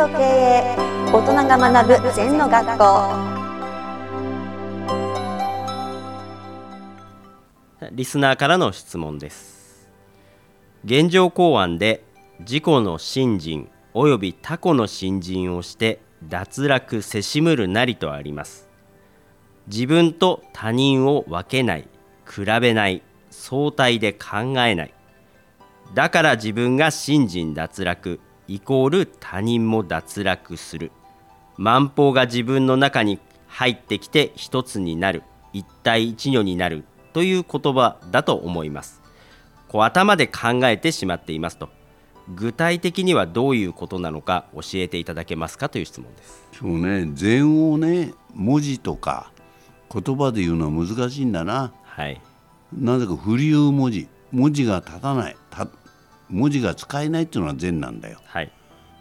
と経営大人が学ぶ禅の学校。リスナーからの質問です。現状公案で自己の信心及び他己の信心をして脱落せしむるなりとあります。自分と他人を分けない比べない相対で考えない。だから自分が信心脱落。イコール他人も脱落する。万法が自分の中に入ってきて一つになる。一体一如になるという言葉だと思います。こう頭で考えてしまっていますと。具体的にはどういうことなのか教えていただけますかという質問です。そうね禅をね文字とか言葉で言うのは難しいんだな。はい。なぜか振り言う文字。文字が立たない。た文字が使えないっていうのは禅なんだよ。はい。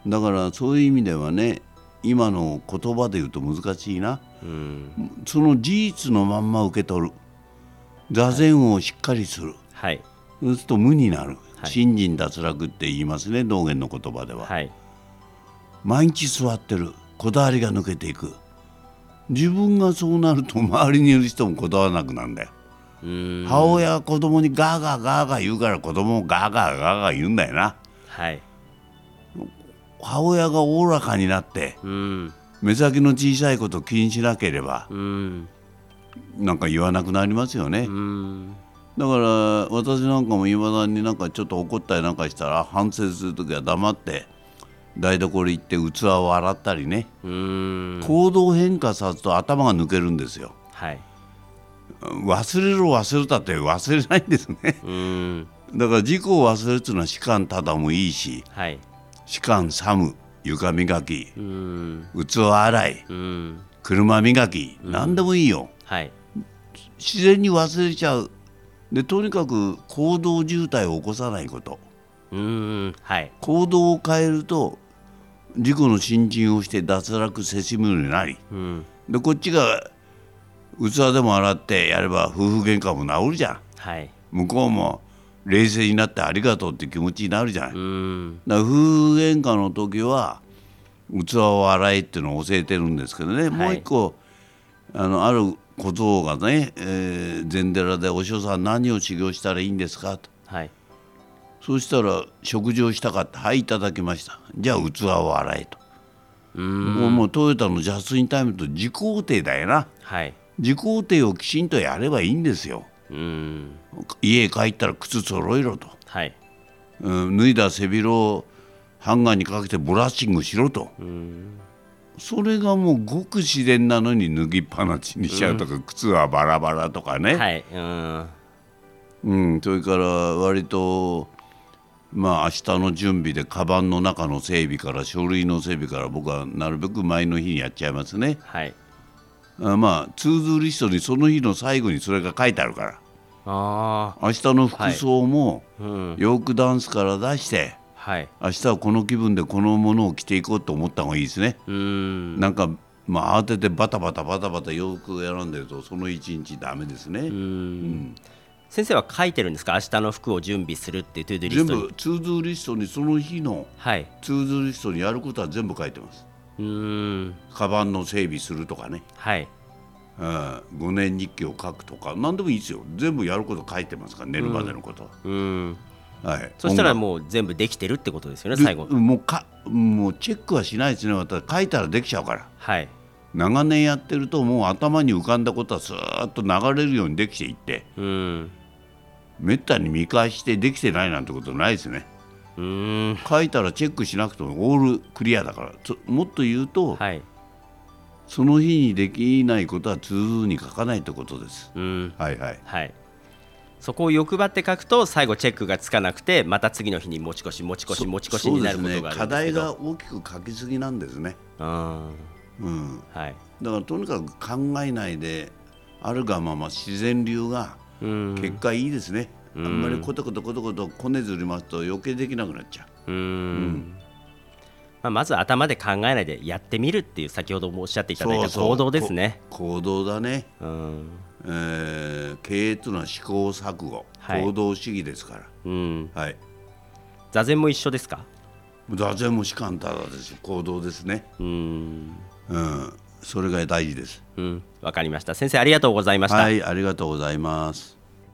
だからそういう意味ではね今の言葉で言うと難しいな。うんその事実のまんま受け取る。座禅をしっかりする、はい。そうすると無になる、はい。信心脱落って言いますね道元の言葉では、はい。毎日座ってる。こだわりが抜けていく。自分がそうなると周りにいる人もこだわらなくなるんだよ、母親が子供にガーガーガーガー言うから子供もガーガーガーガー言うんだよな。はい。母親がおおらかになってうん。目先の小さいこと気にしなければうん。なんか言わなくなりますよね、うん。だから私なんかもいまだになんかちょっと怒ったりなんかしたら反省する時は黙って台所行って器を洗ったりね、うん。行動変化さすと頭が抜けるんですよ。はい忘れる忘れたって忘れないんですね。うん。だから自己を忘れるっていうのは士官ただもいいしはい。士官寒床磨きうん。器洗いうん。車磨き、何でもいいよ。はい。自然に忘れちゃう。でとにかく行動渋滞を起こさないこと。うん。はい。行動を変えると自己の新陳をして脱落せしむようになり。うん。でこっちが器でも洗ってやれば夫婦喧嘩も治るじゃん。はい。向こうも冷静になってありがとうって気持ちになるじゃん、だかうんら夫婦喧嘩の時は器を洗いっていうのを教えてるんですけどね、もう一個あのある小僧がね、えー禅寺で「お師匠さん何を修行したらいいんですか?」と。はい。そうしたら食事をしたかった。はいいただきました。じゃあ器を洗えと、うん。もうもうトヨタのジャスインタイムと自肯定だよな。はい自肯定をきちんとやればいいんですよ。うん。家帰ったら靴揃えろと、はい。うん、脱いだ背広をハンガーにかけてブラッシングしろと。うん。それがもうごく自然なのに脱ぎっぱなしにしちゃうとか、靴はバラバラとかね、はい。うん。うん、それから割とまあ明日の準備でカバンの中の整備から書類の整備から僕はなるべく前の日にやっちゃいますね。はいあまあツーズーリストにその日の最後にそれが書いてあるから。あ明日の服装もあうん。洋服ダンスから出してはい。明日はこの気分でこのものを着ていこうと思った方がいいですね。うん。なんかまあ慌ててバタバタバタバタ洋服を選んでるとその一日ダメですね、うん先生は書いてるんですか明日の服を準備するっていう ToDo リスト全部 ToDo リストにその日のはい ToDo リストにやることは全部書いてますうん。カバンの整備するとかね、はいうん、5年日記を書くとか何でもいいですよ。全部やること書いてますから寝るまでのこと、うん。はい。そしたらうもう全部できてるってことですよね最後。もうかもうチェックはしないですね私。書いたらできちゃうから。はい。長年やってるともう頭に浮かんだことはスーッと流れるようにできていって。うん。めったに見返してできてないなんてことないですね。うん書いたらチェックしなくてもオールクリアだからそもっと言うと、はい。その日にできないことは通に書かないってことです。うん。はいはい。はい。そこを欲張って書くと最後チェックがつかなくてまた次の日に持ち越し持ち越し持ち越しになることがね。課題が大きく書きすぎなんですね。うんうん。はい。だからとにかく考えないであるがまま自然流がうん。結果いいですね、うんあんまりコトコトコトコトこねずりますと余計できなくなっちゃう。うん。まあ、まず頭で考えないでやってみるっていう先ほどもおっしゃっていただいた行動ですね。こ行動だね、うん。えー経営というのは試行錯誤、はい。行動主義ですから。うん、はい。座禅も一緒ですか？座禅も士官ただです。行動ですね。うん。うん。それが大事です。うん。わかりました。先生ありがとうございました、はいありがとうございます